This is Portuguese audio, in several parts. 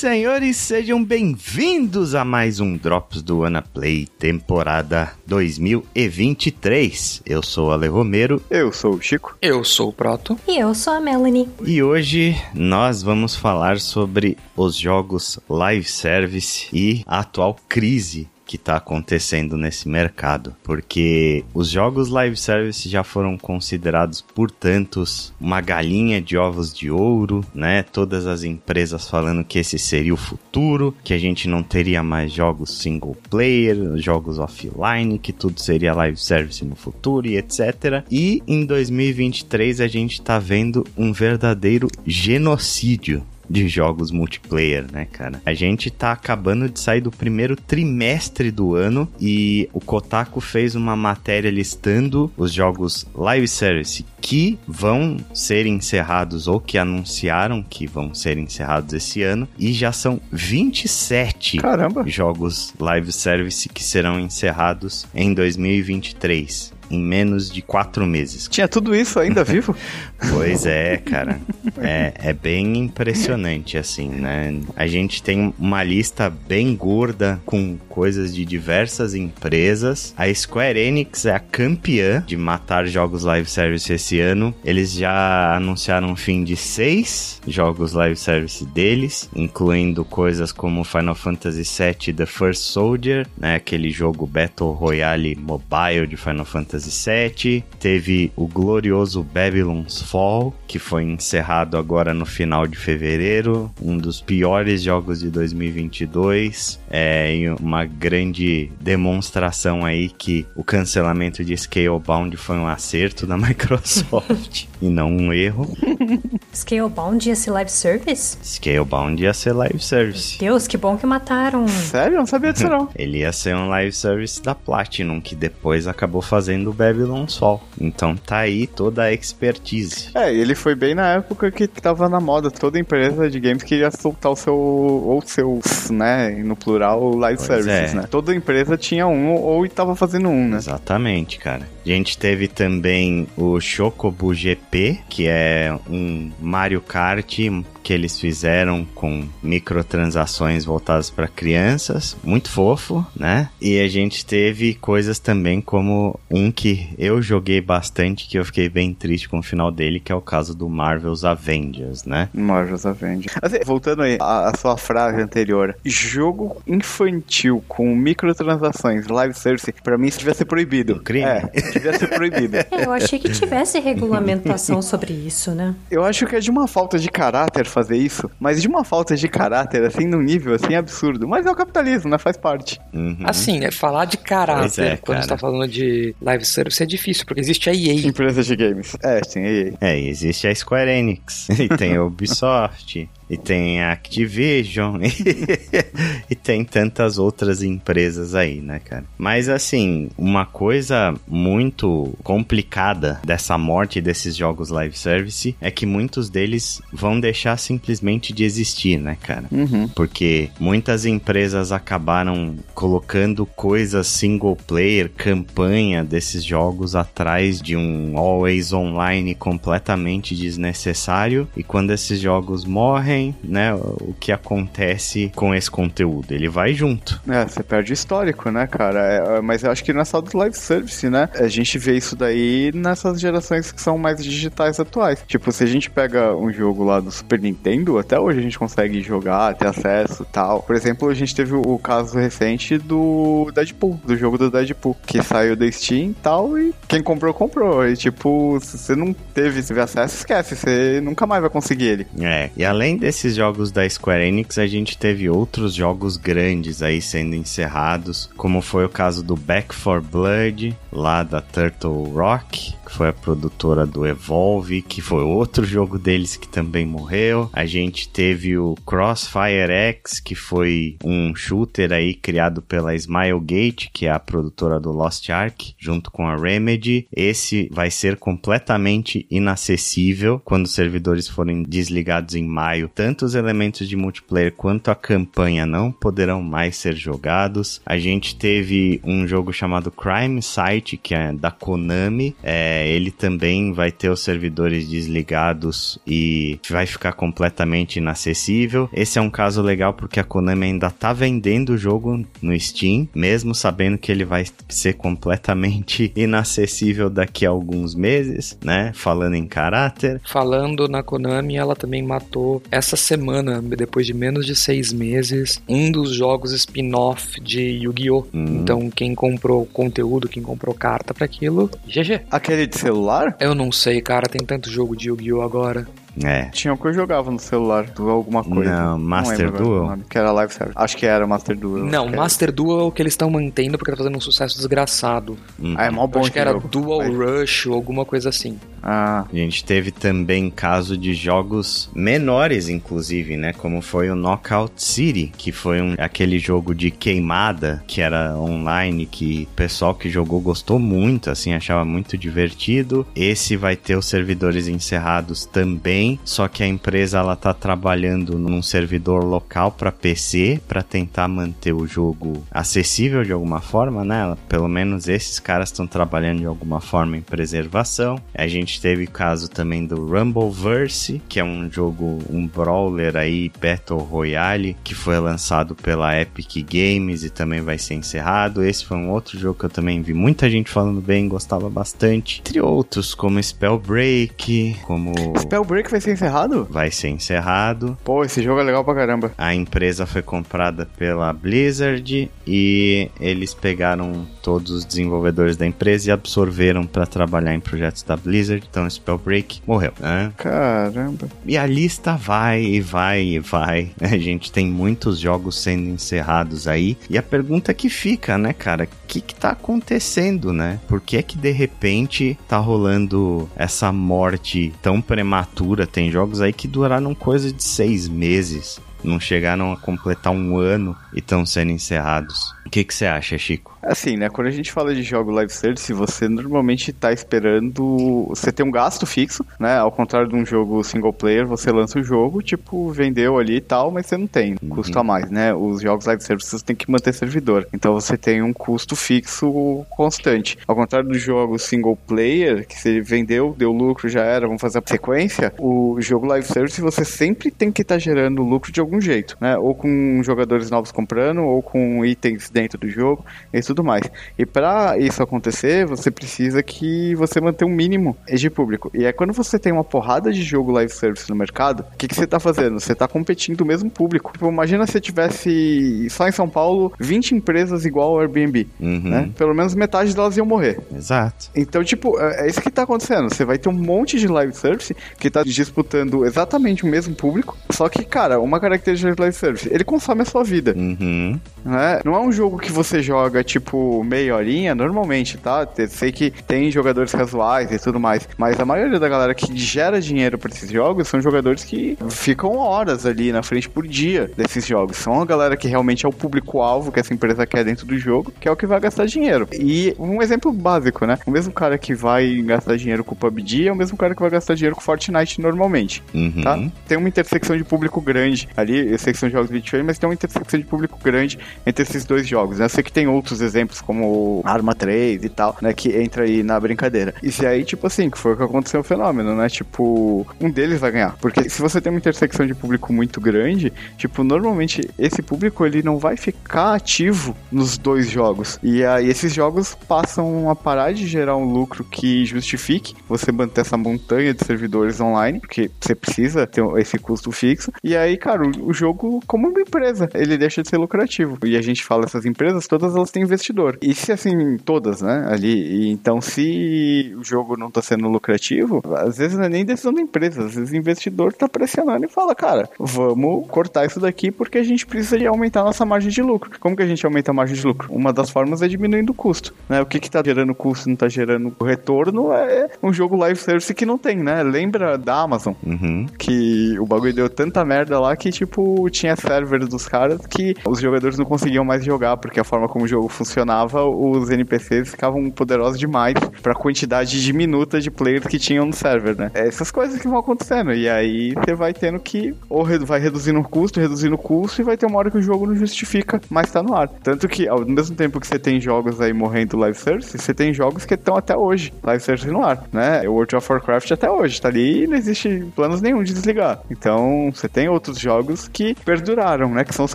Senhores, sejam bem-vindos a mais um Drops do Anaplay, temporada 2023. Eu sou o Ale Romero. Eu sou o Chico. Eu sou o Proto. E eu sou a Melanie. E hoje nós vamos falar sobre os jogos live service e a atual crise que está acontecendo nesse mercado, porque os jogos live service já foram considerados por tantos uma galinha de ovos de ouro, né? Todas as empresas falando que esse seria o futuro, que a gente não teria mais jogos single player, jogos offline, que tudo seria live service no futuro e etc. E em 2023 a gente está vendo um verdadeiro genocídio de jogos multiplayer, né, cara? A gente tá acabando de sair do primeiro trimestre do ano e o Kotaku fez uma matéria listando os jogos live service que vão ser encerrados ou que anunciaram que vão ser encerrados esse ano e já são 27 Caramba. jogos live service que serão encerrados em 2023 em menos de quatro meses. Tinha tudo isso ainda vivo? Pois é, cara. É, é bem impressionante, assim, né? A gente tem uma lista bem gorda com coisas de diversas empresas. A Square Enix é a campeã de matar jogos live service esse ano. Eles já anunciaram o fim de seis jogos live service deles, incluindo coisas como Final Fantasy VII The First Soldier, né? Aquele jogo Battle Royale mobile de Final Fantasy VII. Teve o glorioso Babylon's Fall, que foi encerrado agora no final de fevereiro. Um dos piores jogos de 2022. É uma grande demonstração aí que o cancelamento de Scalebound foi um acerto da Microsoft e não um erro. Scalebound ia ser live service? Scalebound ia ser live service. Deus, que bom que mataram. Sério? Eu não sabia disso não. Ele ia ser um live service da Platinum, que depois acabou fazendo o Babylon's Fall. Então tá aí toda a expertise. É, ele foi bem na época que tava na moda. Toda empresa de games queria soltar o seu, ou seus, né, no plural, live Pois services, é. né? Toda empresa tinha um ou tava fazendo um, né? Exatamente, cara. A gente teve também o Chocobo GP, que é um Mario Kart que eles fizeram com microtransações voltadas para crianças, muito fofo, né? E a gente teve coisas também como um que eu joguei bastante, que eu fiquei bem triste com o final dele, que é o caso do Marvel's Avengers, né? Marvel's Avengers. Assim, voltando aí à, à sua frase anterior, jogo infantil com microtransações, live service, pra mim isso devia ser proibido. Um crime. É, devia ser proibido. É, eu achei que tivesse regulamentação sobre isso, né? Eu acho que é de uma falta de caráter fazer isso, mas de uma falta de caráter, assim, num nível, assim, absurdo. Mas é o capitalismo, né? Faz parte. Uhum. Assim, né? Falar de caráter Pois é, quando cara. você tá falando de live service é difícil, porque existe a EA. Empresa de games. É, sim, aí. É, e existe a Square Enix, e tem a Ubisoft, e tem a Activision, e tem tantas outras empresas aí, né, cara? Mas assim, uma coisa muito complicada dessa morte desses jogos live service é que muitos deles vão deixar simplesmente de existir, né, cara? Uhum. Porque muitas empresas acabaram colocando coisas single player, campanha desses jogos atrás de um always online completamente desnecessário. E quando esses jogos morrem, né, o que acontece com esse conteúdo? Ele vai junto. É, você perde o histórico, né, cara? É, é, mas eu acho que não é só do live service, né? A gente vê isso daí nessas gerações que são mais digitais atuais. Tipo, se a gente pega um jogo lá do Super Nintendo, até hoje a gente consegue jogar, ter acesso e tal. Por exemplo, a gente teve o caso recente do Deadpool, do jogo do Deadpool, que saiu da Steam e tal, e quem comprou, comprou. E tipo, se você não teve, tiver acesso, esquece, você nunca mais vai conseguir ele. É, e além desses jogos da Square Enix, a gente teve outros jogos grandes aí sendo encerrados, como foi o caso do Back for Blood, lá da Turtle Rock, que foi a produtora do Evolve, que foi outro jogo deles que também morreu. A gente teve o Crossfire X, que foi um shooter aí criado pela Smilegate, que é a produtora do Lost Ark, junto com a Remedy. Esse vai ser completamente inacessível quando os servidores forem desligados em maio tanto os elementos de multiplayer quanto a campanha não poderão mais ser jogados. A gente teve um jogo chamado Crime Site, que é da Konami. É, ele também vai ter os servidores desligados e vai ficar completamente inacessível. Esse é um caso legal porque a Konami ainda tá vendendo o jogo no Steam, mesmo sabendo que ele vai ser completamente inacessível daqui a alguns meses, né? Falando em caráter. Falando na Konami, ela também matou essa semana, depois de menos de seis meses, um dos jogos spin-off de Yu-Gi-Oh! Hum. Então, quem comprou conteúdo, quem comprou carta pra aquilo, GG. Aquele de celular? Eu não sei, cara, tem tanto jogo de Yu-Gi-Oh! agora. É. Tinha o que eu jogava no celular, alguma coisa. Não, Master agora Duel? nome, Que era Live Service. Acho que era Master Duel. Não, Master Duel é o que eles estão mantendo porque tá fazendo um sucesso desgraçado. Hum. era. Ah, é mó bom acho que era jogo. Dual Mas- Rush ou alguma coisa assim. Ah, A gente teve também caso de jogos menores, inclusive, né? Como foi o Knockout City, que foi um, aquele jogo de queimada que era online, que o pessoal que jogou gostou muito, assim, achava muito divertido. Esse vai ter os servidores encerrados também, só que a empresa ela tá trabalhando num servidor local para PC para tentar manter o jogo acessível de alguma forma, né? Pelo menos esses caras estão trabalhando de alguma forma em preservação. A gente teve caso também do Rumbleverse, que é um jogo, um brawler aí, Battle Royale, que foi lançado pela Epic Games e também vai ser encerrado. Esse foi um outro jogo que eu também vi muita gente falando bem, gostava bastante. Entre outros, como Spellbreak, como Spellbreak vai ser encerrado? vai ser encerrado. Pô, esse jogo é legal pra caramba. A empresa foi comprada pela Blizzard e eles pegaram todos os desenvolvedores da empresa e absorveram para trabalhar em projetos da Blizzard. Então, Spellbreak morreu. Né? Caramba. E a lista vai e vai e vai. A gente tem muitos jogos sendo encerrados aí. E a pergunta que fica, né, cara? O que que tá acontecendo, né? Por que que de repente tá rolando essa morte tão prematura? Tem jogos aí que duraram coisa de seis meses. Não chegaram a completar um ano e estão sendo encerrados. O que você acha, Chico? Assim, né? Quando a gente fala de jogo live service, você normalmente tá esperando. Você tem um gasto fixo, né? Ao contrário de um jogo single player, você lança o jogo, tipo, vendeu ali e tal, mas você não tem custo a mais, né? Os jogos live services tem que manter servidor. Então você tem um custo fixo constante. Ao contrário do jogo single player, que você vendeu, deu lucro, já era, vamos fazer a sequência. O jogo live service você sempre tem que estar gerando lucro de algum jeito, né? Ou com jogadores novos comprando, ou com itens dentro do jogo e tudo mais. E para isso acontecer, você precisa que você mantenha um mínimo de público. E é quando você tem uma porrada de jogo live service no mercado, o que, que você tá fazendo? Você tá competindo o mesmo público. Tipo, imagina se tivesse só em São Paulo 20 empresas igual ao Airbnb, Uhum. né? Pelo menos metade delas iam morrer. Exato. Então, tipo, é é isso que tá acontecendo. Você vai ter um monte de live service que tá disputando exatamente o mesmo público. Só que, cara, uma característica de live service, ele consome a sua vida. Uhum. né? Não é um jogo que você joga, tipo, meia horinha, normalmente, tá? Eu sei que tem jogadores casuais e tudo mais, mas a maioria da galera que gera dinheiro pra esses jogos são jogadores que ficam horas ali na frente por dia desses jogos. São a galera que realmente é o público-alvo que essa empresa quer dentro do jogo, que é o que vai gastar dinheiro. E um exemplo básico, né? O mesmo cara que vai gastar dinheiro com o PUBG é o mesmo cara que vai gastar dinheiro com Fortnite normalmente Uhum. tá? Tem uma intersecção de público grande ali, secção de jogos Bitcoin, mas tem uma intersecção de público grande entre esses dois jogos, né? Eu sei que tem outros exemplos, como Arma 3 e tal, né? Que entra aí na brincadeira. E se aí, tipo assim, que foi o que aconteceu o fenômeno, né? Tipo, um deles vai ganhar. Porque se você tem uma intersecção de público muito grande, tipo, normalmente esse público ele não vai ficar ativo nos dois jogos. E aí esses jogos passam a parar de gerar um lucro que justifique você manter essa montanha de servidores online, porque você precisa ter esse custo fixo. E aí, cara, o, o jogo, como uma empresa, ele deixa de ser lucrativo. E a gente fala essas empresas, todas elas têm investidor. E se assim, todas, né, ali. E então, se o jogo não tá sendo lucrativo, às vezes não é nem decisão da empresa, às vezes o investidor tá pressionando e fala, cara, vamos cortar isso daqui porque a gente precisa de aumentar a nossa margem de lucro. Como que a gente aumenta a margem de lucro? Uma das formas é diminuindo o custo, né? O que que tá gerando custo e não tá gerando retorno é um jogo live service que não tem, né? Lembra da Amazon? Uhum. que o bagulho deu tanta merda lá que, tipo, tinha servers dos caras que os jogadores não conseguiam mais jogar porque a forma como o jogo funcionava, os NPCs ficavam poderosos demais pra quantidade diminuta de players que tinham no server, né? É essas coisas que vão acontecendo. E aí você vai tendo que, ou vai reduzindo o custo, reduzindo o custo, e vai ter uma hora que o jogo não justifica, mas tá no ar. Tanto que, ao mesmo tempo que você tem jogos aí morrendo live service, você tem jogos que estão até hoje live service no ar, né? O World of Warcraft até hoje tá ali e não existe planos nenhum de desligar. Então, você tem outros jogos que perduraram, né? Que são os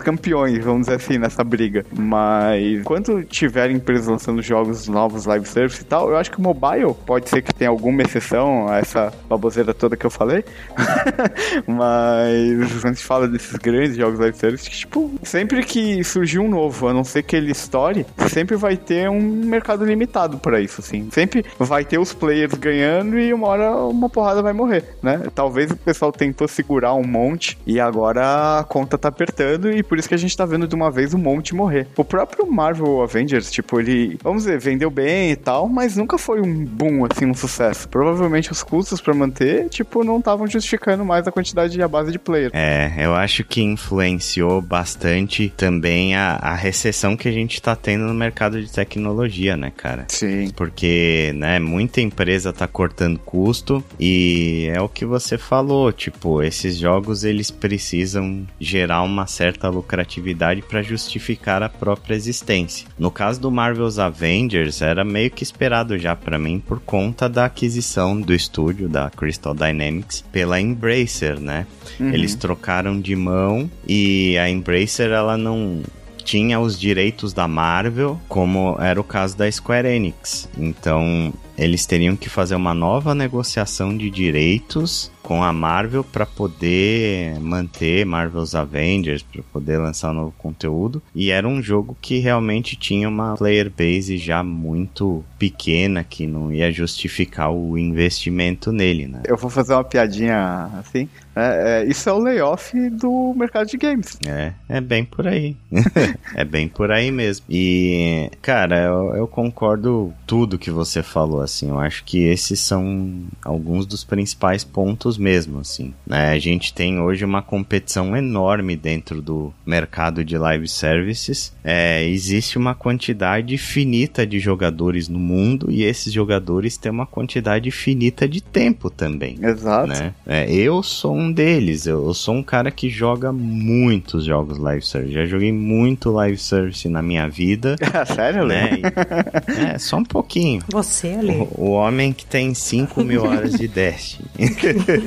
campeões, vamos dizer assim, nessa briga. Mas quando tiver empresas lançando jogos novos live service e tal, eu acho que o mobile pode ser que tenha alguma exceção a essa baboseira toda que eu falei. Mas quando a gente fala desses grandes jogos live service, tipo, sempre que surgir um novo, a não ser que ele estoure, sempre vai ter um mercado limitado para isso, assim. Sempre vai ter os players ganhando e uma hora uma porrada vai morrer, né? Talvez o pessoal tentou segurar um monte e agora a conta tá apertando e por isso que a gente tá vendo de uma vez um monte morrer. O próprio Marvel Avengers, tipo, ele, vamos dizer, vendeu bem e tal, mas nunca foi um boom, assim, um sucesso. Provavelmente os custos para manter, tipo, não estavam justificando mais a quantidade e a base de players. É, eu acho que influenciou bastante também a, a recessão que a gente tá tendo no mercado de tecnologia, né, cara? Sim. Porque, né, muita empresa tá cortando custo e é o que você falou, tipo, esses jogos eles precisam gerar uma certa lucratividade para justificar a própria existência. No caso do Marvel's Avengers, era meio que esperado já para mim por conta da aquisição do estúdio da Crystal Dynamics pela Embracer, né? Uhum. Eles trocaram de mão e a Embracer ela não tinha os direitos da Marvel, como era o caso da Square Enix. Então, eles teriam que fazer uma nova negociação de direitos com a Marvel para poder manter Marvel's Avengers, para poder lançar um novo conteúdo. E era um jogo que realmente tinha uma player base já muito pequena, que não ia justificar o investimento nele, né? Eu vou fazer uma piadinha assim. É, é, isso é o layoff do mercado de games. É, é bem por aí. é bem por aí mesmo. E, cara, eu, eu concordo tudo que você falou, assim. Eu acho que esses são alguns dos principais pontos mesmo, assim. Né? A gente tem hoje uma competição enorme dentro do mercado de live services. É, existe uma quantidade finita de jogadores no mundo e esses jogadores têm uma quantidade finita de tempo também. Exato. Né? É, eu sou um deles. Eu, eu, sou um cara que joga muitos jogos live service. Já joguei muito live service na minha vida. Sério, né? E, é, só um pouquinho. Você, Ale. O, o homem que tem 5 mil horas de Destiny.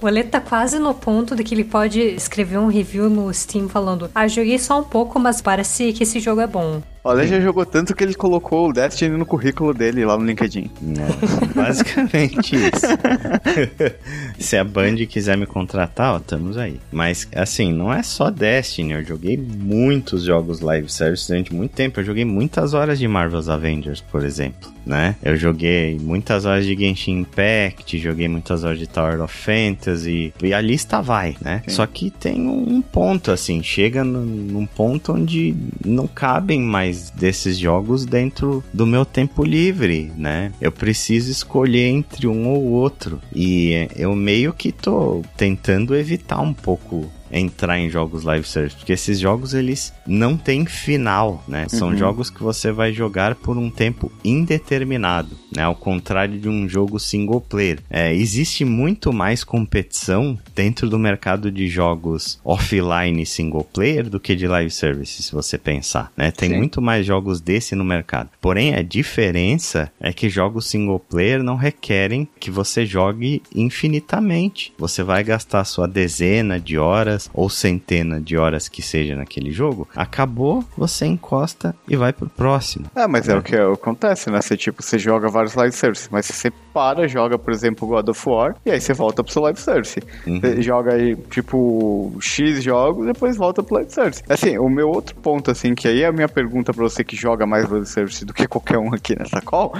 o Ale tá quase no ponto de que ele pode escrever um review no Steam falando: Ah, joguei só um pouco, mas parece que esse jogo é bom. O Ale já jogou tanto que ele colocou o Destiny no currículo dele lá no LinkedIn. Nossa, basicamente isso. Se a Band quiser me contratar, ó, estamos aí. Mas, assim, não é só Destiny. Eu joguei muitos jogos live service durante muito tempo. Eu joguei muitas horas de Marvel's Avengers, por exemplo, né? Eu joguei muitas horas de Genshin Impact, joguei muitas horas de Tower of Fantasy, e a lista vai, né? Sim. Só que tem um ponto, assim, chega num ponto onde não cabem mais desses jogos dentro do meu tempo livre, né? Eu preciso escolher entre um ou outro. E eu meio que tô tentando evitar um pouco entrar em jogos live service, porque esses jogos eles não têm final, né? São uhum. jogos que você vai jogar por um tempo indeterminado, né? Ao contrário de um jogo single player. É, existe muito mais competição dentro do mercado de jogos offline single player do que de live service, se você pensar, né? Tem Sim. muito mais jogos desse no mercado. Porém, a diferença é que jogos single player não requerem que você jogue infinitamente. Você vai gastar sua dezena de horas ou centena de horas que seja naquele jogo, acabou, você encosta e vai pro próximo. É, mas é, é o que acontece, né? Você tipo, você joga vários live services, mas você para, joga, por exemplo, God of War, e aí você volta pro seu live service. Uhum. Você joga aí, tipo, X jogos, depois volta pro live service. Assim, o meu outro ponto, assim, que aí é a minha pergunta pra você que joga mais live service do que qualquer um aqui nessa call,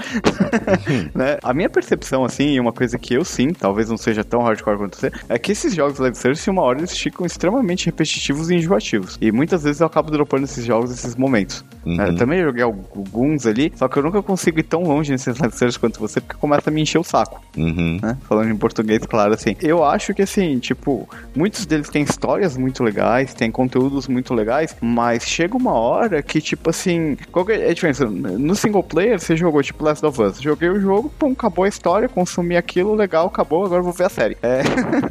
né? A minha percepção, assim, e uma coisa que eu sim, talvez não seja tão hardcore quanto você, é que esses jogos live service, uma hora eles ficam extremamente repetitivos e enjoativos. E muitas vezes eu acabo dropando esses jogos nesses momentos. Uhum. Né? Eu também joguei alguns ali, só que eu nunca consigo ir tão longe nesses live service quanto você, porque começa a me encher o saco. Uhum. Né? Falando em português, claro, assim. Eu acho que, assim, tipo, muitos deles têm histórias muito legais, têm conteúdos muito legais, mas chega uma hora que, tipo, assim, qual que é a diferença? No single player, você jogou, tipo, Last of Us. Joguei o jogo, pum, acabou a história, consumi aquilo, legal, acabou, agora vou ver a série. É.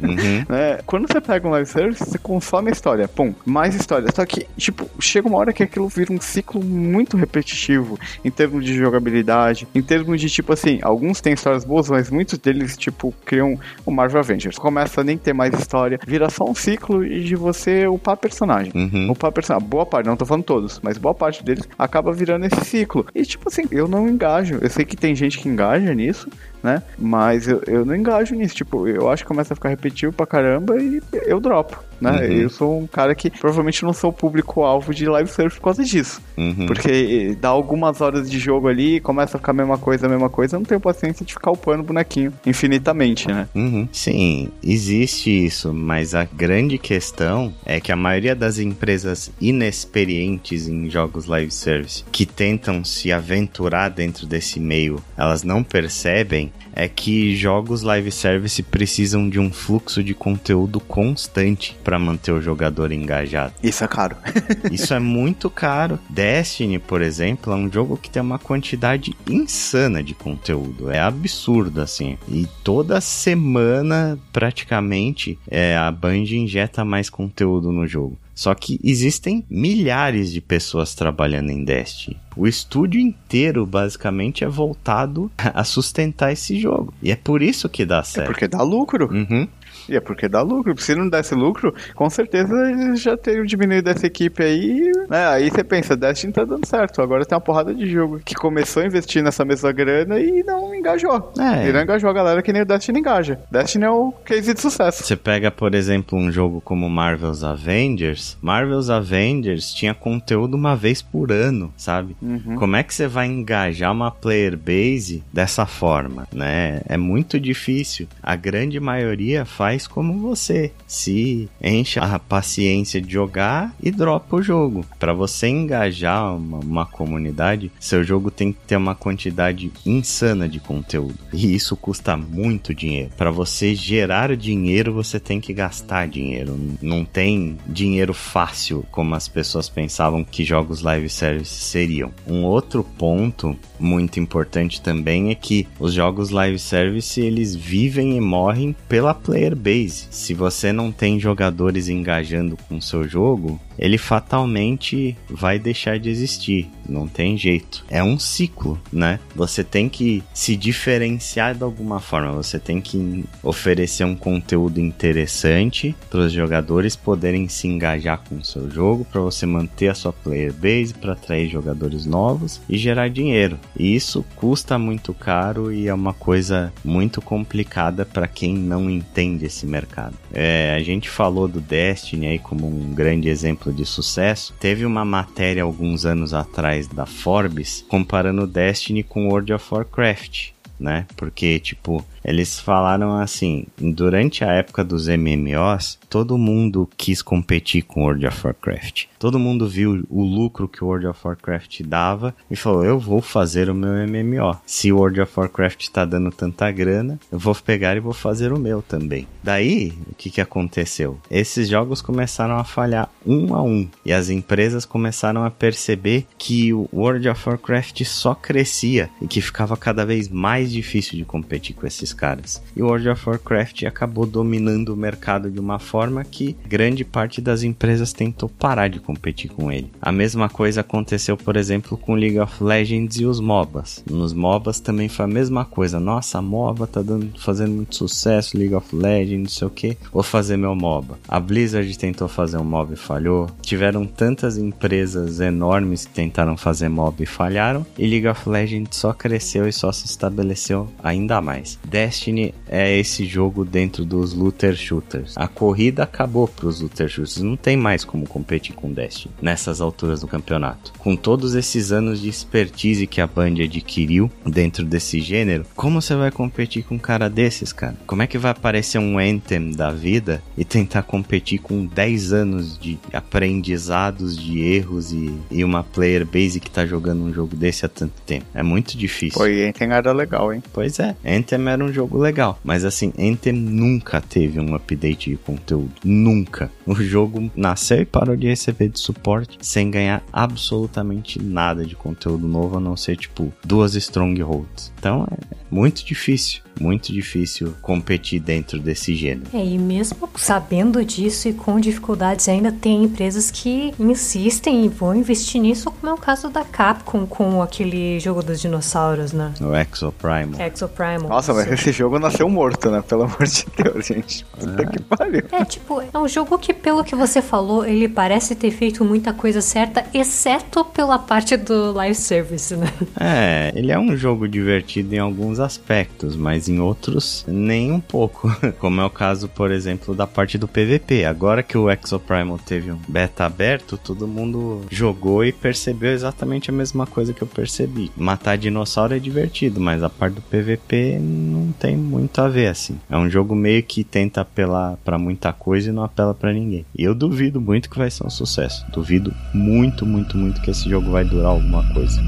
Uhum. né? Quando você pega um live service, você consome a história, pum, mais história. Só que, tipo, chega uma hora que aquilo vira um ciclo muito repetitivo em termos de jogabilidade, em termos de, tipo assim, alguns têm histórias boas, mas muitos deles, tipo, criam o Marvel Avengers. Começa a nem ter mais história, vira só um ciclo de você upar personagem. Uhum. Upar personagem. Boa parte, não tô falando todos, mas boa parte deles acaba virando esse ciclo. E, tipo assim, eu não engajo. Eu sei que tem gente que engaja nisso, né? Mas eu, eu não engajo nisso. Tipo, eu acho que começa a ficar repetitivo pra caramba e eu dropo. Né? Uhum. Eu sou um cara que provavelmente não sou o público-alvo de live service por causa disso. Uhum. Porque dá algumas horas de jogo ali, começa a ficar a mesma coisa, a mesma coisa, eu não tenho paciência de ficar upando bonequinho infinitamente, né? Uhum. Sim, existe isso, mas a grande questão é que a maioria das empresas inexperientes em jogos live service que tentam se aventurar dentro desse meio, elas não percebem é que jogos live service precisam de um fluxo de conteúdo constante para manter o jogador engajado. Isso é caro. Isso é muito caro. Destiny, por exemplo, é um jogo que tem uma quantidade insana de conteúdo. É absurdo, assim. E toda semana, praticamente, é, a Band injeta mais conteúdo no jogo. Só que existem milhares de pessoas trabalhando em Destiny. O estúdio inteiro, basicamente, é voltado a sustentar esse jogo. E é por isso que dá É certo. porque dá lucro. Uhum. E é porque dá lucro. Se não desse lucro, com certeza eles já teriam diminuído essa equipe aí. Né? Aí você pensa, Destiny tá dando certo. Agora tem uma porrada de jogo que começou a investir nessa mesma grana e não engajou. É. E não engajou a galera que nem o Destiny engaja. Destiny é o case de sucesso. Você pega, por exemplo, um jogo como Marvel's Avengers. Marvel's Avengers tinha conteúdo uma vez por ano, sabe? Uhum. Como é que você vai engajar uma player base dessa forma, né? É muito difícil. A grande maioria faz como você, se enche a paciência de jogar e dropa o jogo. Para você engajar uma, uma comunidade, seu jogo tem que ter uma quantidade insana de conteúdo. E isso custa muito dinheiro. Para você gerar dinheiro, você tem que gastar dinheiro. Não tem dinheiro fácil como as pessoas pensavam que jogos live service seriam. Um outro ponto muito importante também é que os jogos live service eles vivem e morrem pela player base. Se você não tem jogadores engajando com o seu jogo, ele fatalmente vai deixar de existir. Não tem jeito. É um ciclo, né? Você tem que se diferenciar de alguma forma. Você tem que oferecer um conteúdo interessante para os jogadores poderem se engajar com o seu jogo, para você manter a sua player base, para atrair jogadores novos e gerar dinheiro. E isso custa muito caro e é uma coisa muito complicada para quem não entende esse mercado. É, a gente falou do Destiny aí como um grande exemplo de sucesso. Teve uma matéria alguns anos atrás da Forbes comparando Destiny com World of Warcraft. Né? Porque, tipo, eles falaram assim: durante a época dos MMOs, todo mundo quis competir com World of Warcraft. Todo mundo viu o lucro que World of Warcraft dava e falou: eu vou fazer o meu MMO. Se World of Warcraft está dando tanta grana, eu vou pegar e vou fazer o meu também. Daí, o que, que aconteceu? Esses jogos começaram a falhar um a um e as empresas começaram a perceber que o World of Warcraft só crescia e que ficava cada vez mais difícil de competir com esses caras. E World of Warcraft acabou dominando o mercado de uma forma que grande parte das empresas tentou parar de competir com ele. A mesma coisa aconteceu, por exemplo, com League of Legends e os MOBAs. Nos MOBAs também foi a mesma coisa. Nossa, MOBA tá dando, fazendo muito sucesso, League of Legends, não sei o que. Vou fazer meu MOBA. A Blizzard tentou fazer um MOBA e falhou. Tiveram tantas empresas enormes que tentaram fazer MOBA e falharam. E League of Legends só cresceu e só se estabeleceu ainda mais. Destiny é esse jogo dentro dos looter shooters. A corrida acabou pros looter shooters, não tem mais como competir com Destiny nessas alturas do campeonato. Com todos esses anos de expertise que a Band adquiriu dentro desse gênero, como você vai competir com um cara desses, cara? Como é que vai aparecer um Anthem da vida e tentar competir com 10 anos de aprendizados, de erros e, e uma player base que tá jogando um jogo desse há tanto tempo? É muito difícil. Foi, Anthem era legal, hein? Pois é, Anthem era um jogo legal, mas assim, Anthem nunca teve um update de conteúdo, nunca. O jogo nasceu e parou de receber de suporte sem ganhar absolutamente nada de conteúdo novo, a não ser tipo duas strongholds. Então é muito difícil muito difícil competir dentro desse gênero. É, e mesmo sabendo disso e com dificuldades, ainda tem empresas que insistem e vão investir nisso, como é o caso da Capcom com aquele jogo dos dinossauros, né? O Exoprimal. Exoprimal. Nossa, mas esse jogo nasceu morto, né? Pelo amor de Deus, gente. Puta que pariu. É, tipo, é um jogo que, pelo que você falou, ele parece ter feito muita coisa certa, exceto pela parte do live service, né? É, ele é um jogo divertido em alguns aspectos, mas em outros nem um pouco. Como é o caso, por exemplo, da parte do PVP. Agora que o Exoprimal teve um beta aberto, todo mundo jogou e percebeu exatamente a mesma coisa que eu percebi. Matar dinossauro é divertido, mas a parte do PVP não tem muito a ver assim. É um jogo meio que tenta apelar para muita coisa e não apela para ninguém. E eu duvido muito que vai ser um sucesso. Duvido muito, muito, muito que esse jogo vai durar alguma coisa.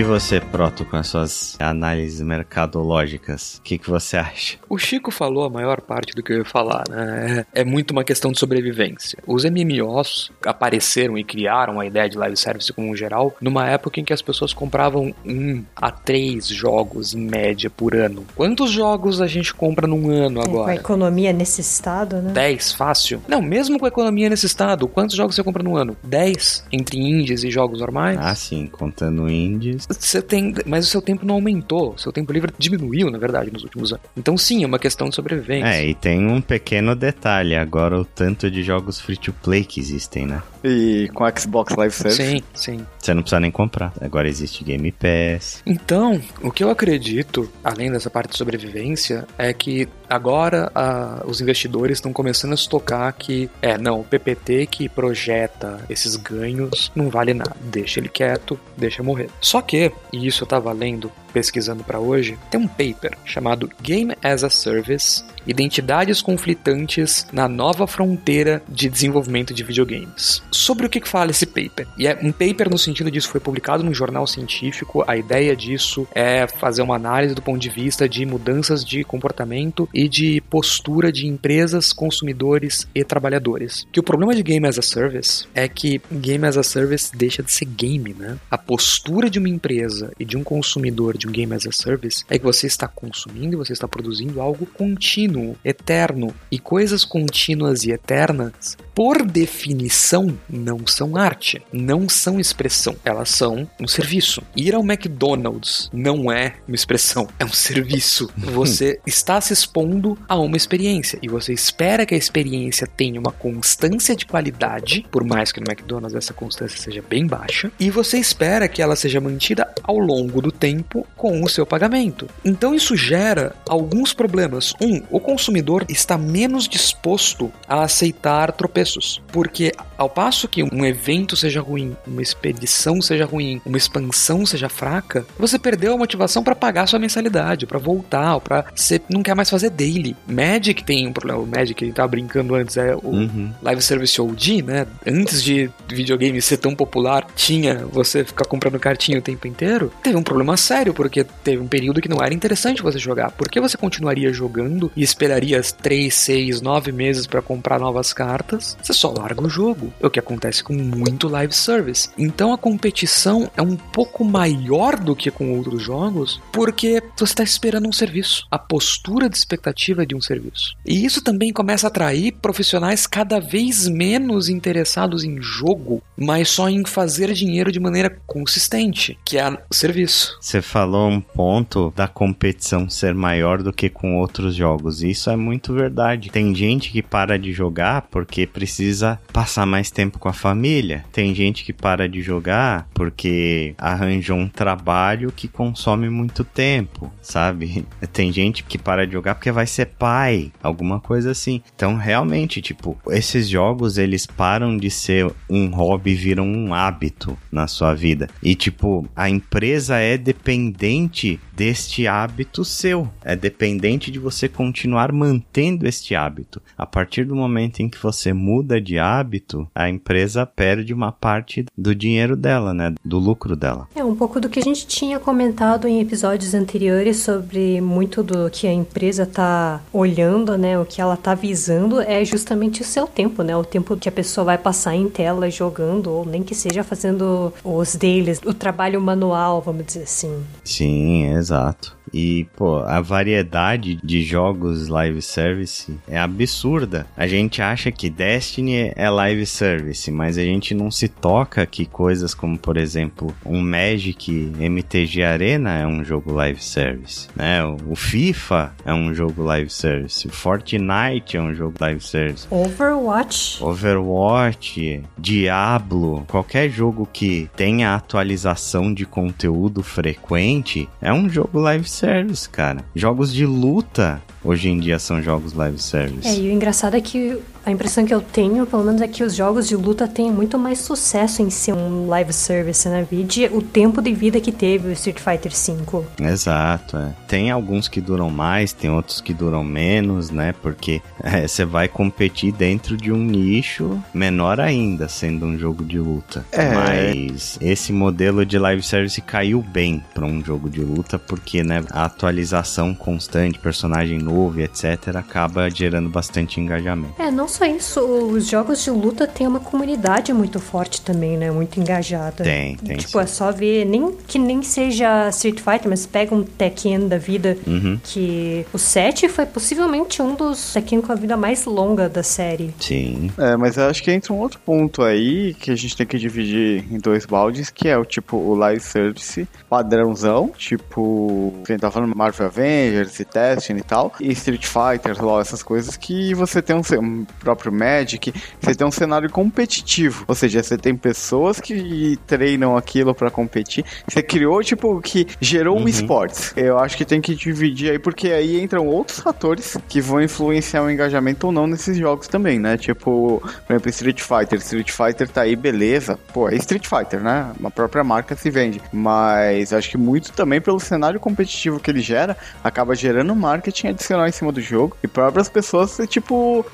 E você, Proto, com as suas análises mercadológicas, o que, que você acha? O Chico falou a maior parte do que eu ia falar, né? É, é muito uma questão de sobrevivência. Os MMOs apareceram e criaram a ideia de live service como um geral numa época em que as pessoas compravam um a três jogos em média por ano. Quantos jogos a gente compra num ano agora? com a economia nesse estado, né? 10, fácil. Não, mesmo com a economia nesse estado, quantos jogos você compra no ano? 10 entre indies e jogos normais? Ah, sim, contando indies. Você tem, mas o seu tempo não aumentou, seu tempo livre diminuiu, na verdade, nos últimos anos. Então, sim, é uma questão de sobrevivência. É, e tem um pequeno detalhe, agora o tanto de jogos free to play que existem, né? E com Xbox Live Service? Sim, sim. Você não precisa nem comprar. Agora existe Game Pass. Então, o que eu acredito, além dessa parte de sobrevivência, é que agora a, os investidores estão começando a se tocar que, é, não, o PPT que projeta esses ganhos não vale nada. Deixa ele quieto, deixa morrer. Só que, e isso eu tava lendo pesquisando para hoje, tem um paper chamado Game as a Service Identidades conflitantes na nova fronteira de desenvolvimento de videogames. Sobre o que fala esse paper? E é um paper no sentido disso foi publicado num jornal científico. A ideia disso é fazer uma análise do ponto de vista de mudanças de comportamento e de postura de empresas, consumidores e trabalhadores. Que o problema de game as a service é que game as a service deixa de ser game, né? A postura de uma empresa e de um consumidor de um game as a service é que você está consumindo e você está produzindo algo contínuo, eterno. E coisas contínuas e eternas, por definição, não são arte, não são expressão, elas são um serviço. Ir ao McDonald's não é uma expressão, é um serviço. Você está se expondo a uma experiência e você espera que a experiência tenha uma constância de qualidade, por mais que no McDonald's essa constância seja bem baixa, e você espera que ela seja mantida ao longo do tempo com o seu pagamento. Então isso gera alguns problemas. Um, o consumidor está menos disposto a aceitar tropeços, porque ao passo que um evento seja ruim, uma expedição seja ruim, uma expansão seja fraca, você perdeu a motivação para pagar sua mensalidade, para voltar, para você não quer mais fazer daily. Magic tem um problema, o Magic que a gente tava brincando antes é o Uhum. Live Service OG, né? Antes de videogame ser tão popular, tinha você ficar comprando cartinha o tempo inteiro. Teve um problema sério, porque teve um período que não era interessante você jogar. Por que você continuaria jogando e esperaria 3, 6, 9 meses para comprar novas cartas? Você só larga o jogo. É o que acontece com muito live service. Então a competição é um pouco maior do que com outros jogos, porque você está esperando um serviço. A postura de expectativa é de um serviço. E isso também começa a atrair profissionais cada vez menos interessados em jogo, mas só em fazer dinheiro de maneira consistente, que é o serviço. Você falou um ponto da competição ser maior do que com outros jogos. Isso é muito verdade. Tem gente que para de jogar porque precisa passar mais tempo com a família. Tem gente que para de jogar porque arranjou um trabalho que consome muito tempo, sabe? Tem gente que para de jogar porque vai ser pai, alguma coisa assim. Então, realmente, tipo, esses jogos eles param de ser um hobby viram um hábito na sua vida. E tipo, a empresa é dependente deste hábito seu. É dependente de você continuar mantendo este hábito. A partir do momento em que você muda de hábito, a empresa perde uma parte do dinheiro dela, né? Do lucro dela. É um pouco do que a gente tinha comentado em episódios anteriores sobre muito do que a empresa tá olhando, né? O que ela tá visando é justamente o seu tempo, né? O tempo que a pessoa vai passar em tela jogando, ou nem que seja fazendo os dailies, o trabalho manual, vamos dizer assim. Sim, exato. E, pô, a variedade de jogos live service é absurda. A gente acha que Destiny é live service, mas a gente não se toca que coisas como, por exemplo, um Magic MTG Arena é um jogo live service, né? O FIFA é um jogo live service, o Fortnite é um jogo live service. Overwatch. Overwatch, Diablo, qualquer jogo que tenha atualização de conteúdo frequente é um jogo live service, cara. Jogos de luta hoje em dia são jogos live service. É, e o engraçado é que a impressão que eu tenho, pelo menos, é que os jogos de luta têm muito mais sucesso em ser um live service, né? Vide o tempo de vida que teve o Street Fighter V. Exato, é. Tem alguns que duram mais, tem outros que duram menos, né? Porque você é, vai competir dentro de um nicho menor ainda, sendo um jogo de luta. É. Mas esse modelo de live service caiu bem para um jogo de luta, porque, né, a atualização constante, personagem novo, etc., acaba gerando bastante engajamento. É, não só isso, os jogos de luta têm uma comunidade muito forte também, né? Muito engajada. Tem, tem. Tipo, sim. é só ver, nem que nem seja Street Fighter, mas pega um Tekken da vida, uhum. que o 7 foi possivelmente um dos Tekken com a vida mais longa da série. Sim. É, mas eu acho que entra um outro ponto aí que a gente tem que dividir em dois baldes, que é o tipo o live service padrãozão, tipo, quem tá falando Marvel Avengers e Destiny e tal, e Street Fighter, LoL, essas coisas que você tem um, um próprio Magic, você tem um cenário competitivo. Ou seja, você tem pessoas que treinam aquilo para competir. Você criou, tipo, que gerou uhum. um esportes. Eu acho que tem que dividir aí, porque aí entram outros fatores que vão influenciar o engajamento ou não nesses jogos também, né? Tipo, por exemplo, Street Fighter. Street Fighter tá aí, beleza. Pô, é Street Fighter, né? Uma própria marca se vende. Mas acho que muito também pelo cenário competitivo que ele gera, acaba gerando marketing adicional em cima do jogo. E próprias pessoas, tipo,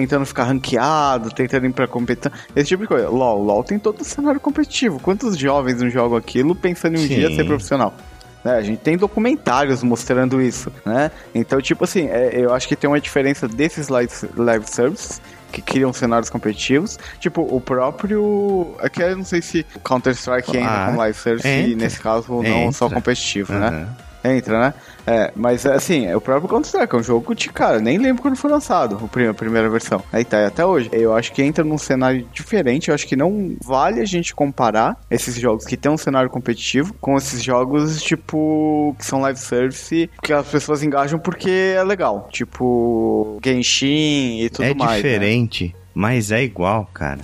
tentando ficar ranqueado, tentando ir pra competição, esse tipo de coisa. LOL, LOL tem todo o cenário competitivo. Quantos jovens não jogam aquilo pensando em um Sim. dia ser profissional? Né? A gente tem documentários mostrando isso, né? Então, tipo assim, é, eu acho que tem uma diferença desses live, live services que criam cenários competitivos. Tipo, o próprio. Aqui eu não sei se Counter-Strike entra ah, com live service, entra. nesse caso, não, entra. só competitivo, uhum. né? Entra, né? É, mas assim, é o próprio Counter-Strike, é um jogo de, cara, nem lembro quando foi lançado a primeira versão. Aí tá, até hoje. Eu acho que entra num cenário diferente, eu acho que não vale a gente comparar esses jogos que tem um cenário competitivo com esses jogos, tipo, que são live service, que as pessoas engajam porque é legal. Tipo, Genshin e tudo é mais. É diferente. Né? Mas é igual, cara.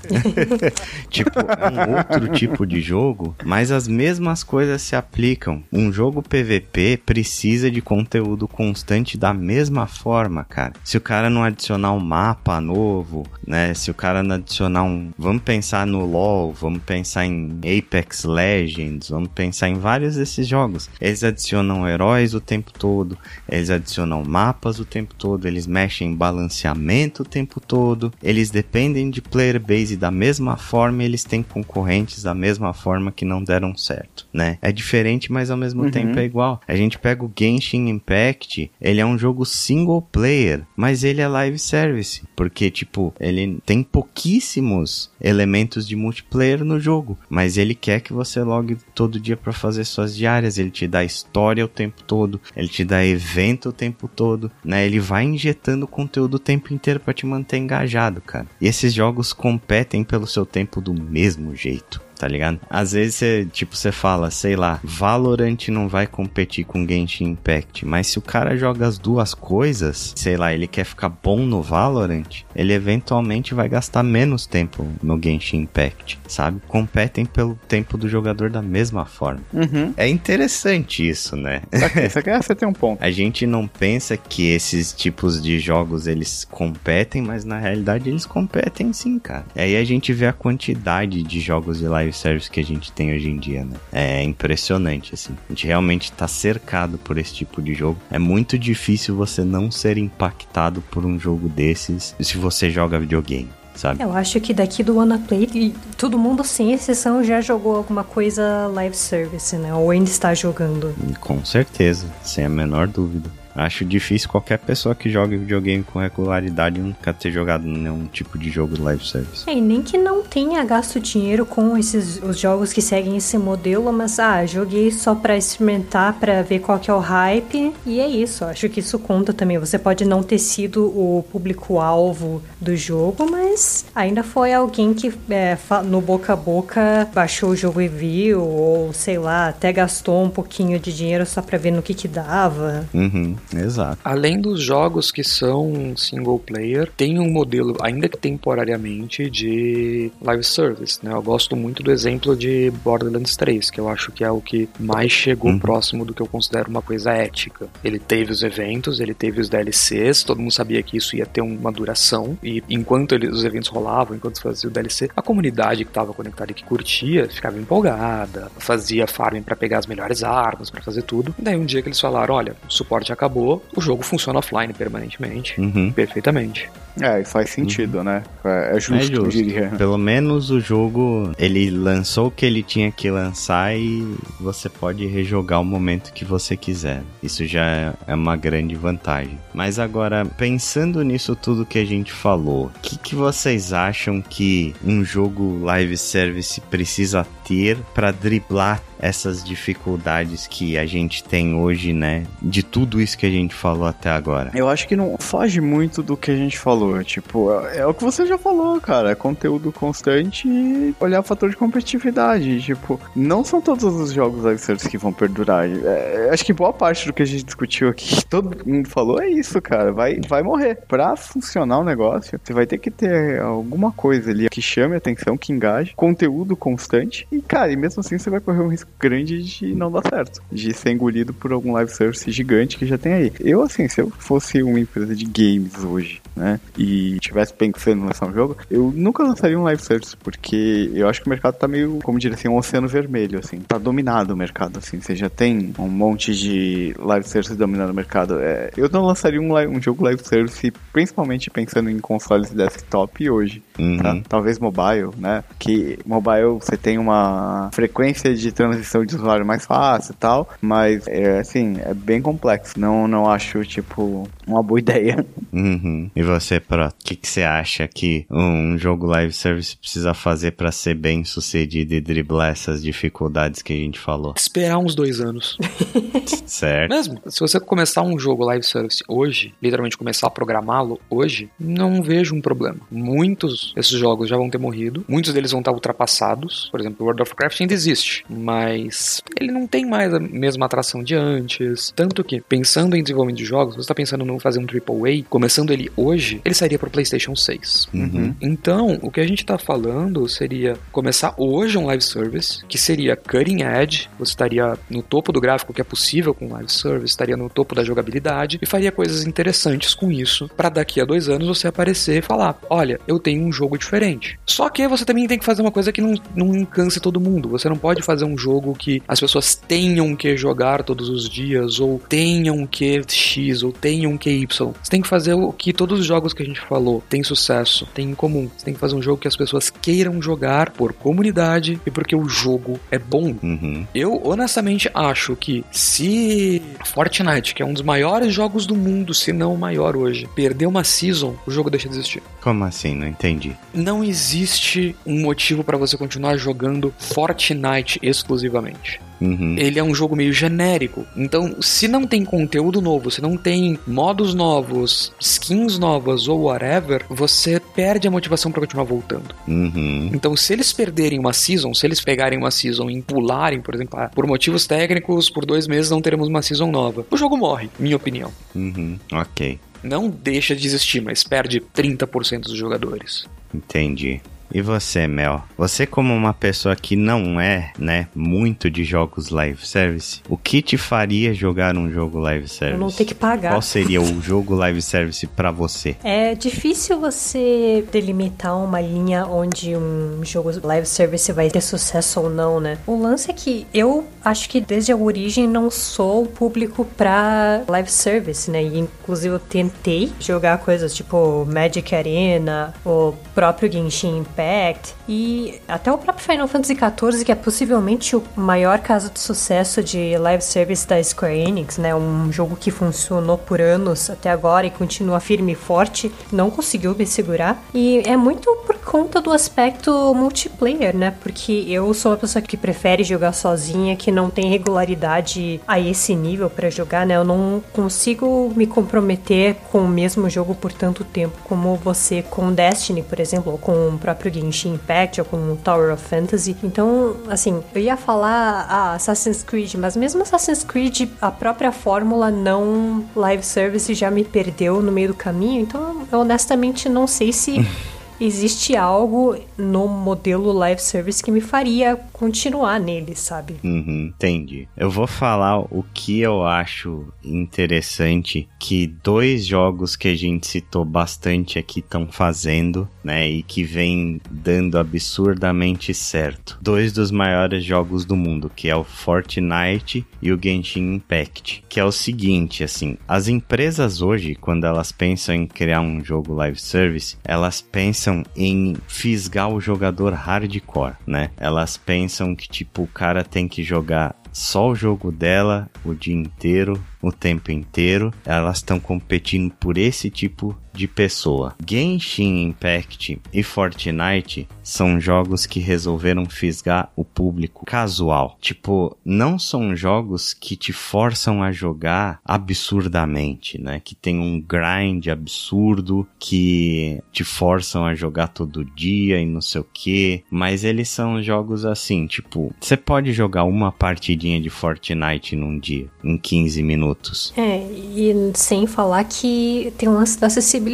tipo, é um outro tipo de jogo, mas as mesmas coisas se aplicam. Um jogo PVP precisa de conteúdo constante da mesma forma, cara. Se o cara não adicionar um mapa novo, né? Se o cara não adicionar um. Vamos pensar no LoL, vamos pensar em Apex Legends, vamos pensar em vários desses jogos. Eles adicionam heróis o tempo todo, eles adicionam mapas o tempo todo, eles mexem em balanceamento o tempo todo, eles dependem de player base da mesma forma e eles têm concorrentes da mesma forma que não deram certo, né? É diferente, mas ao mesmo Uhum. tempo é igual. A gente pega o Genshin Impact, ele é um jogo single player, mas ele é live service, porque tipo, ele tem pouquíssimos elementos de multiplayer no jogo, mas ele quer que você logue todo dia pra fazer suas diárias, ele te dá história o tempo todo, ele te dá evento o tempo todo, né? Ele vai injetando conteúdo o tempo inteiro pra te manter engajado, cara. Esses jogos competem pelo seu tempo do mesmo jeito. Tá ligado? Às vezes você, tipo, você fala, sei lá, Valorant não vai competir com Genshin Impact, mas se o cara joga as duas coisas, sei lá, ele quer ficar bom no Valorant, ele eventualmente vai gastar menos tempo no Genshin Impact, sabe? Competem pelo tempo do jogador da mesma forma. Uhum. É interessante isso, né? Isso aqui você tem um ponto. A gente não pensa que esses tipos de jogos eles competem, mas na realidade eles competem sim, cara. Aí a gente vê a quantidade de jogos de live service que a gente tem hoje em dia, né? É impressionante, assim. A gente realmente tá cercado por esse tipo de jogo. É muito difícil você não ser impactado por um jogo desses se você joga videogame. Sabe? Eu acho que daqui do WannaPlay, todo mundo, sem exceção, já jogou alguma coisa live service, né? Ou ainda está jogando. Com certeza, sem a menor dúvida. Acho difícil qualquer pessoa que jogue videogame com regularidade nunca ter jogado nenhum tipo de jogo live service. É, e nem que não tenha gasto dinheiro com esses os jogos que seguem esse modelo, mas ah, joguei só pra experimentar, pra ver qual que é o hype, e é isso. Acho que isso conta também. Você pode não ter sido o público-alvo do jogo, mas ainda foi alguém que é, no boca a boca baixou o jogo e viu, ou sei lá, até gastou um pouquinho de dinheiro só pra ver no que que dava. Uhum, exato. Além dos jogos que são single player, tem um modelo, ainda que temporariamente, de live service, né? Eu gosto muito do exemplo de Borderlands 3, que eu acho que é o que mais chegou Uhum. próximo do que eu considero uma coisa ética. Ele teve os eventos, ele teve os DLCs, todo mundo sabia que isso ia ter uma duração, e enquanto ele- os eventos rolavam, enquanto fazia o DLC, a comunidade que estava conectada e que curtia ficava empolgada, fazia farming para pegar as melhores armas, para fazer tudo. Daí um dia que eles falaram, olha, o suporte acabou, o jogo funciona offline permanentemente. Uhum. Perfeitamente. É, faz sentido, né? É, é justo, É justo. diria. Pelo menos o jogo, ele lançou o que ele tinha que lançar e você pode rejogar o momento que você quiser. Isso já é uma grande vantagem. Mas agora, pensando nisso tudo que a gente falou, o que, que vocês acham que um jogo live service precisa ter para driblar essas dificuldades que a gente tem hoje, né? De tudo isso que a gente falou até agora. Eu acho que não foge muito do que a gente falou. Tipo, é, é o que você já falou, cara. É conteúdo constante e olhar o fator de competitividade. Tipo, não são todos os jogos service que vão perdurar. É, acho que boa parte do que a gente discutiu aqui, todo mundo falou, é isso, cara. Vai, vai morrer. Pra funcionar o negócio, você vai ter que ter alguma coisa ali que chame a atenção, que engaje, conteúdo constante. E, cara, e mesmo assim você vai correr um risco grande de não dar certo. De ser engolido por algum live service gigante que já tem aí. Eu, assim, se eu fosse uma empresa de games hoje, né? E tivesse pensando em lançar um jogo, eu nunca lançaria um live service, porque eu acho que o mercado tá meio, como diria assim, um oceano vermelho, assim. Tá dominado o mercado, assim. Você já tem um monte de live service dominando o mercado. É, eu não lançaria um, li- um jogo live service, principalmente pensando em consoles desktop hoje. Uhum. Tá? Talvez mobile, né? Que mobile você tem uma frequência de transição de usuário mais fácil e tal, mas é assim, é bem complexo. Não, não acho, tipo, uma boa ideia. Uhum. E você, Pro, o que, que você acha que um jogo live service precisa fazer pra ser bem sucedido e driblar essas dificuldades que a gente falou? Esperar uns dois anos. Certo? Mesmo, se você começar um jogo live service hoje, literalmente começar a programá-lo hoje, não vejo um problema. Muitos desses jogos já vão ter morrido, muitos deles vão estar ultrapassados. Por exemplo, World of Warcraft ainda existe, mas ele não tem mais a mesma atração de antes. Tanto que, pensando em desenvolvimento de jogos, você está pensando em fazer um AAA, começando ele hoje, ele sairia para o PlayStation 6. Uhum. Então, o que a gente tá falando seria começar hoje um live service, que seria cutting edge, você estaria no topo do gráfico que é possível com live service, estaria no topo da jogabilidade e faria coisas interessantes com isso, para daqui a dois anos você aparecer e falar: olha, eu tenho um jogo diferente. Só que você também tem que fazer uma coisa que não, não canse todo mundo. Você não pode fazer um jogo que as pessoas tenham que jogar todos os dias, ou tenham que X, ou tenham que Y. Você tem que fazer o que todos os jogos que a gente falou têm sucesso, têm em comum. Você tem que fazer um jogo que as pessoas queiram jogar por comunidade e porque o jogo é bom. Uhum. Eu honestamente acho que se Fortnite, que é um dos maiores jogos do mundo, se não o maior hoje, perder uma season, o jogo deixa de existir. Como assim? Não entendi. Não existe um motivo para você continuar jogando Fortnite exclusivamente. Uhum. Ele é um jogo meio genérico. Então, se não tem conteúdo novo, se não tem modos novos, skins novas ou whatever, você perde a motivação para continuar voltando. Uhum. Então, se eles perderem uma season, se eles pegarem uma season e pularem, por exemplo, ah, por motivos técnicos, por dois meses não teremos uma season nova, o jogo morre, minha opinião. Uhum. Ok. Não deixa de existir, mas perde 30% dos jogadores. Entendi. E você, Mel? Você como uma pessoa que não é, né, muito de jogos live service, o que te faria jogar um jogo live service? Eu não ter que pagar. Qual seria o jogo live service para você? É difícil você delimitar uma linha onde um jogo live service vai ter sucesso ou não, né? O lance é que eu acho que desde a origem não sou o público pra live service, né? E inclusive eu tentei jogar coisas tipo Magic Arena, o próprio Genshin Impact e até o próprio Final Fantasy XIV, que é possivelmente o maior caso de sucesso de live service da Square Enix, né? Um jogo que funcionou por anos até agora e continua firme e forte, não conseguiu me segurar. E é muito por conta do aspecto multiplayer, né? Porque eu sou uma pessoa que prefere jogar sozinha, que não tem regularidade a esse nível para jogar, né? Eu não consigo me comprometer com o mesmo jogo por tanto tempo como você com Destiny, por exemplo, ou com o próprio Genshin Impact, ou com o Tower of Fantasy. Então, assim, eu ia falar ah, Assassin's Creed, mas mesmo Assassin's Creed, a própria fórmula não live service já me perdeu no meio do caminho, então eu honestamente não sei se existe algo no modelo live service que me faria continuar nele, sabe? Uhum, entendi. Eu vou falar o que eu acho interessante que dois jogos que a gente citou bastante aqui estão fazendo, né, e que vem dando absurdamente certo. Dois dos maiores jogos do mundo, que é o Fortnite e o Genshin Impact, que é o seguinte, assim, as empresas hoje, quando elas pensam em criar um jogo live service, elas pensam em fisgar o jogador hardcore, né? Elas pensam que tipo o cara tem que jogar só o jogo dela o dia inteiro, o tempo inteiro. Elas estão competindo por esse tipo de pessoa. Genshin Impact e Fortnite são jogos que resolveram fisgar o público casual. Tipo, não são jogos que te forçam a jogar absurdamente, né? Que tem um grind absurdo, que te forçam a jogar todo dia e não sei o que. Mas eles são jogos assim, tipo, você pode jogar uma partidinha de Fortnite num dia, em 15 minutos. É, e sem falar que tem um lance da acessibilidade,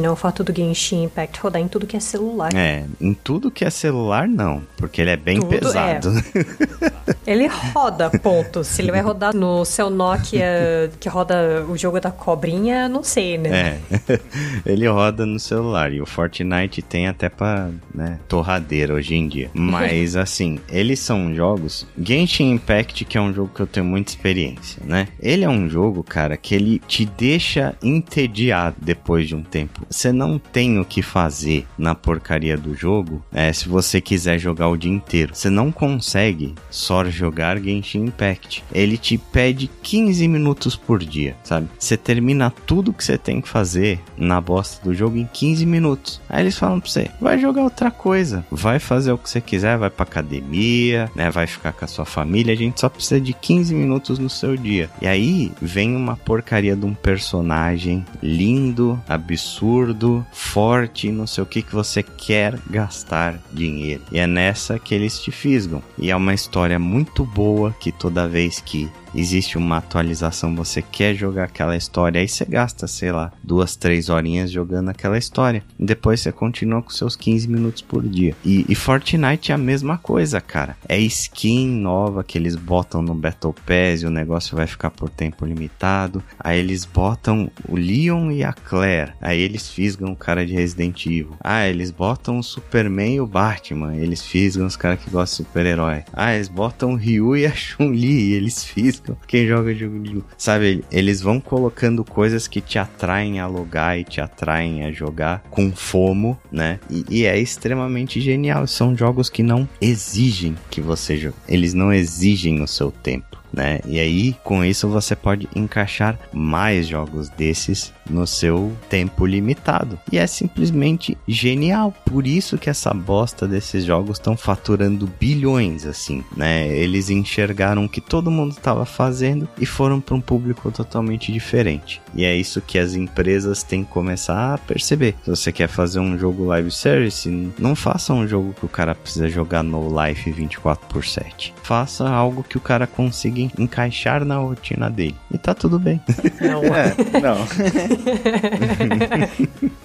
né? O fato do Genshin Impact rodar em tudo que é celular. É, em tudo que é celular, não, porque ele é bem Tudo é. pesado. Ele roda, ponto. Se ele vai rodar no seu Nokia que roda o jogo da cobrinha, não sei, né? É, ele roda no celular e o Fortnite tem até pra, né, torradeira hoje em dia. Mas assim, eles são jogos. Genshin Impact, que é um jogo que eu tenho muita experiência, né? Ele é um jogo, cara, que ele te deixa entediado depois de um tempo. Você não tem o que fazer na porcaria do jogo, é, se você quiser jogar o dia inteiro. Você não consegue só jogar Genshin Impact. Ele te pede 15 minutos por dia, sabe? Você termina tudo que você tem que fazer na bosta do jogo em 15 minutos. Aí eles falam pra você, vai jogar outra coisa, vai fazer o que você quiser, vai pra academia, né? Vai ficar com a sua família, a gente só precisa de 15 minutos no seu dia. E aí vem uma porcaria de um personagem lindo, absurdo, forte, não sei o que que você quer gastar dinheiro. E é nessa que eles te fisgam. E é uma história muito boa que toda vez que existe uma atualização, você quer jogar aquela história, aí você gasta, sei lá, duas, três horinhas jogando aquela história. Depois você continua com seus 15 minutos por dia. E, e Fortnite é a mesma coisa, cara. É skin nova que eles botam no Battle Pass e o negócio vai ficar por tempo limitado. Aí eles botam o Leon e a Claire. Aí eles fisgam o cara de Resident Evil. Ah, eles botam o Superman e o Batman. Eles fisgam os caras que gostam de super-herói. Ah, eles botam o Ryu e a Chun-Li. Eles fisgam quem joga jogo de Sabe, eles vão colocando coisas que te atraem a logar e te atraem a jogar com fomo, né? E, e é extremamente genial. São jogos que não exigem que você jogue. Eles não exigem o seu tempo né? E aí, com isso, você pode encaixar mais jogos desses no seu tempo limitado. E é simplesmente genial. Por isso que essa bosta desses jogos estão faturando bilhões, assim, né? Eles enxergaram o que todo mundo estava fazendo e foram para um público totalmente diferente. E é isso que as empresas têm que começar a perceber. Se você quer fazer um jogo live service, não faça um jogo que o cara precisa jogar no life 24 por 7. Faça algo que o cara consiga encaixar na rotina dele. E tá tudo bem. Não, é, não.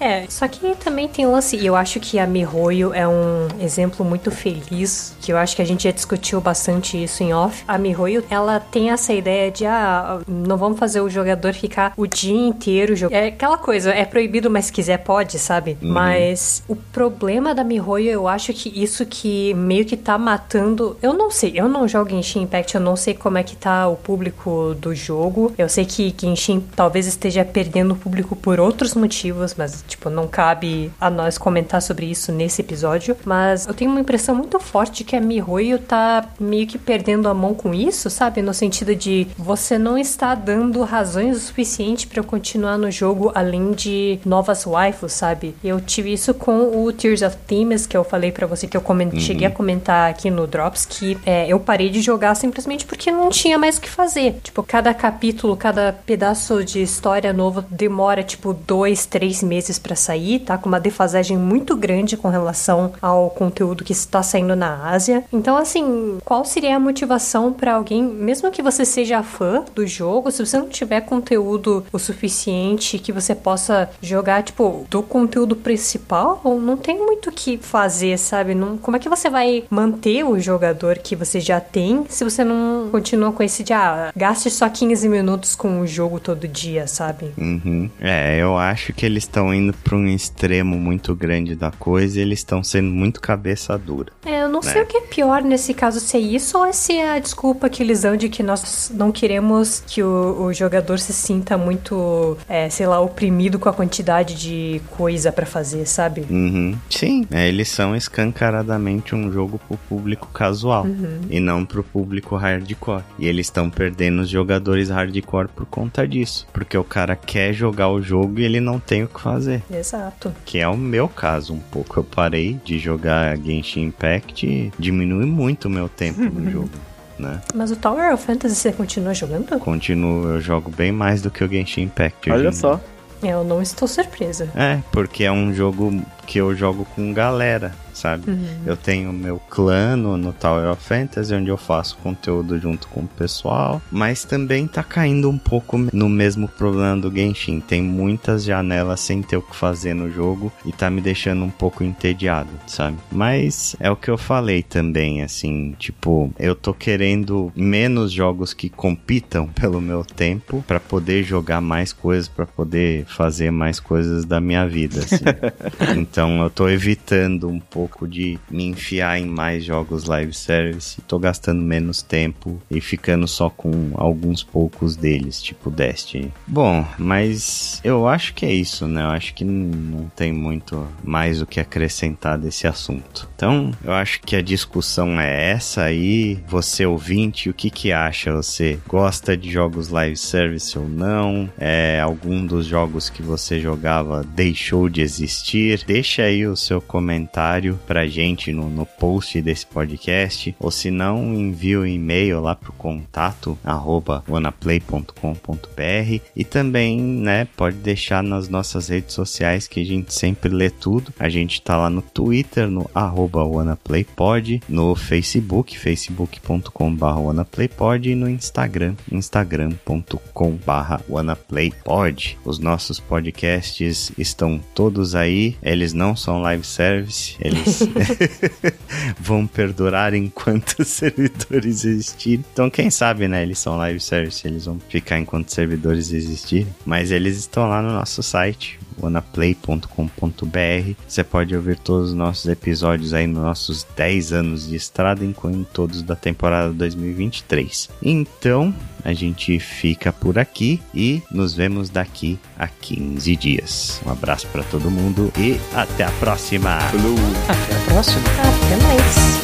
é, só que também tem um lance, e eu acho que a Mihoyo é um exemplo muito feliz, que eu acho que a gente já discutiu bastante isso em off. A Mihoyo, ela tem essa ideia de, ah, não vamos fazer o jogador ficar o dia inteiro jogando. É aquela coisa, é proibido, mas quiser pode, sabe? Uhum. Mas o problema da Mihoyo, eu acho que isso que meio que tá matando. Eu não sei, eu não jogo em Shin Impact, eu não sei como é que tá o público do jogo. Eu sei que Genshin talvez esteja perdendo o público por outros motivos, mas, tipo, não cabe a nós comentar sobre isso nesse episódio. Mas eu tenho uma impressão muito forte que a Mihoyo tá meio que perdendo a mão com isso, sabe? No sentido de você não está dando razões o suficiente para eu continuar no jogo além de novas waifus, sabe? Eu tive isso com o Tears of Themes, que eu falei para você que eu uhum. cheguei a comentar aqui no Drops, que é, eu parei de jogar simplesmente porque não tinha mais o que fazer. Tipo, cada capítulo, cada pedaço de história novo demora, tipo, dois, três meses para sair, tá? Com uma defasagem muito grande com relação ao conteúdo que está saindo na Ásia. Então, assim, qual seria a motivação para alguém, mesmo que você seja fã do jogo, se você não tiver conteúdo o suficiente que você possa jogar, tipo, do conteúdo principal, não tem muito o que fazer, sabe? Não, como é que você vai manter o jogador que você já tem se você não continua continua com esse de, ah, gaste só 15 minutos com o jogo todo dia, sabe? Uhum. É, eu acho que eles estão indo pra um extremo muito grande da coisa e eles estão sendo muito cabeça dura. É, eu não né? sei o que é pior nesse caso, se é isso ou se é a desculpa que eles dão de que nós não queremos que o, o jogador se sinta muito, é, sei lá, oprimido com a quantidade de coisa para fazer, sabe? Uhum. Sim, é, eles são escancaradamente um jogo pro público casual uhum. e não pro público hardcore. E eles estão perdendo os jogadores hardcore por conta disso. Porque o cara quer jogar o jogo e ele não tem o que fazer. Exato. Que é o meu caso um pouco. Eu parei de jogar Genshin Impact e diminui muito o meu tempo no jogo. Né? Mas o Tower of Fantasy você continua jogando? Continuo, eu jogo bem mais do que o Genshin Impact. Olha só. Eu não estou surpresa. É, porque é um jogo que eu jogo com galera sabe? Uhum. Eu tenho meu clã no, no Tower of Fantasy, onde eu faço conteúdo junto com o pessoal, mas também tá caindo um pouco no mesmo problema do Genshin. Tem muitas janelas sem ter o que fazer no jogo e tá me deixando um pouco entediado, sabe? Mas é o que eu falei também, assim, tipo, eu tô querendo menos jogos que compitam pelo meu tempo para poder jogar mais coisas, para poder fazer mais coisas da minha vida, assim. então eu tô evitando um pouco de me enfiar em mais jogos live service, tô gastando menos tempo e ficando só com alguns poucos deles, tipo Destiny. Bom, mas eu acho que é isso, né? Eu acho que não tem muito mais o que acrescentar desse assunto. Então, eu acho que a discussão é essa aí. Você ouvinte, o que que acha? Você gosta de jogos live service ou não? É algum dos jogos que você jogava deixou de existir? Deixa deixa aí o seu comentário pra gente no, no post desse podcast, ou se não, envia o um e-mail lá pro contato arroba wanaplay.com.br e também, né, pode deixar nas nossas redes sociais que a gente sempre lê tudo. A gente tá lá no Twitter, no arroba wanaplaypod, no Facebook, facebook.com.br wanaplaypod e no Instagram, instagram.com.br wanaplaypod. Os nossos podcasts estão todos aí, eles não são live service, eles vão perdurar enquanto os servidores existirem. Então, quem sabe, né, eles são live service, eles vão ficar enquanto servidores existirem, mas eles estão lá no nosso site, wanaplay.com.br. Você pode ouvir todos os nossos episódios aí nos nossos 10 anos de estrada, incluindo todos da temporada 2023. Então, a gente fica por aqui e nos vemos daqui a 15 dias. Um abraço para todo mundo e até a próxima. Até a próxima. Até mais.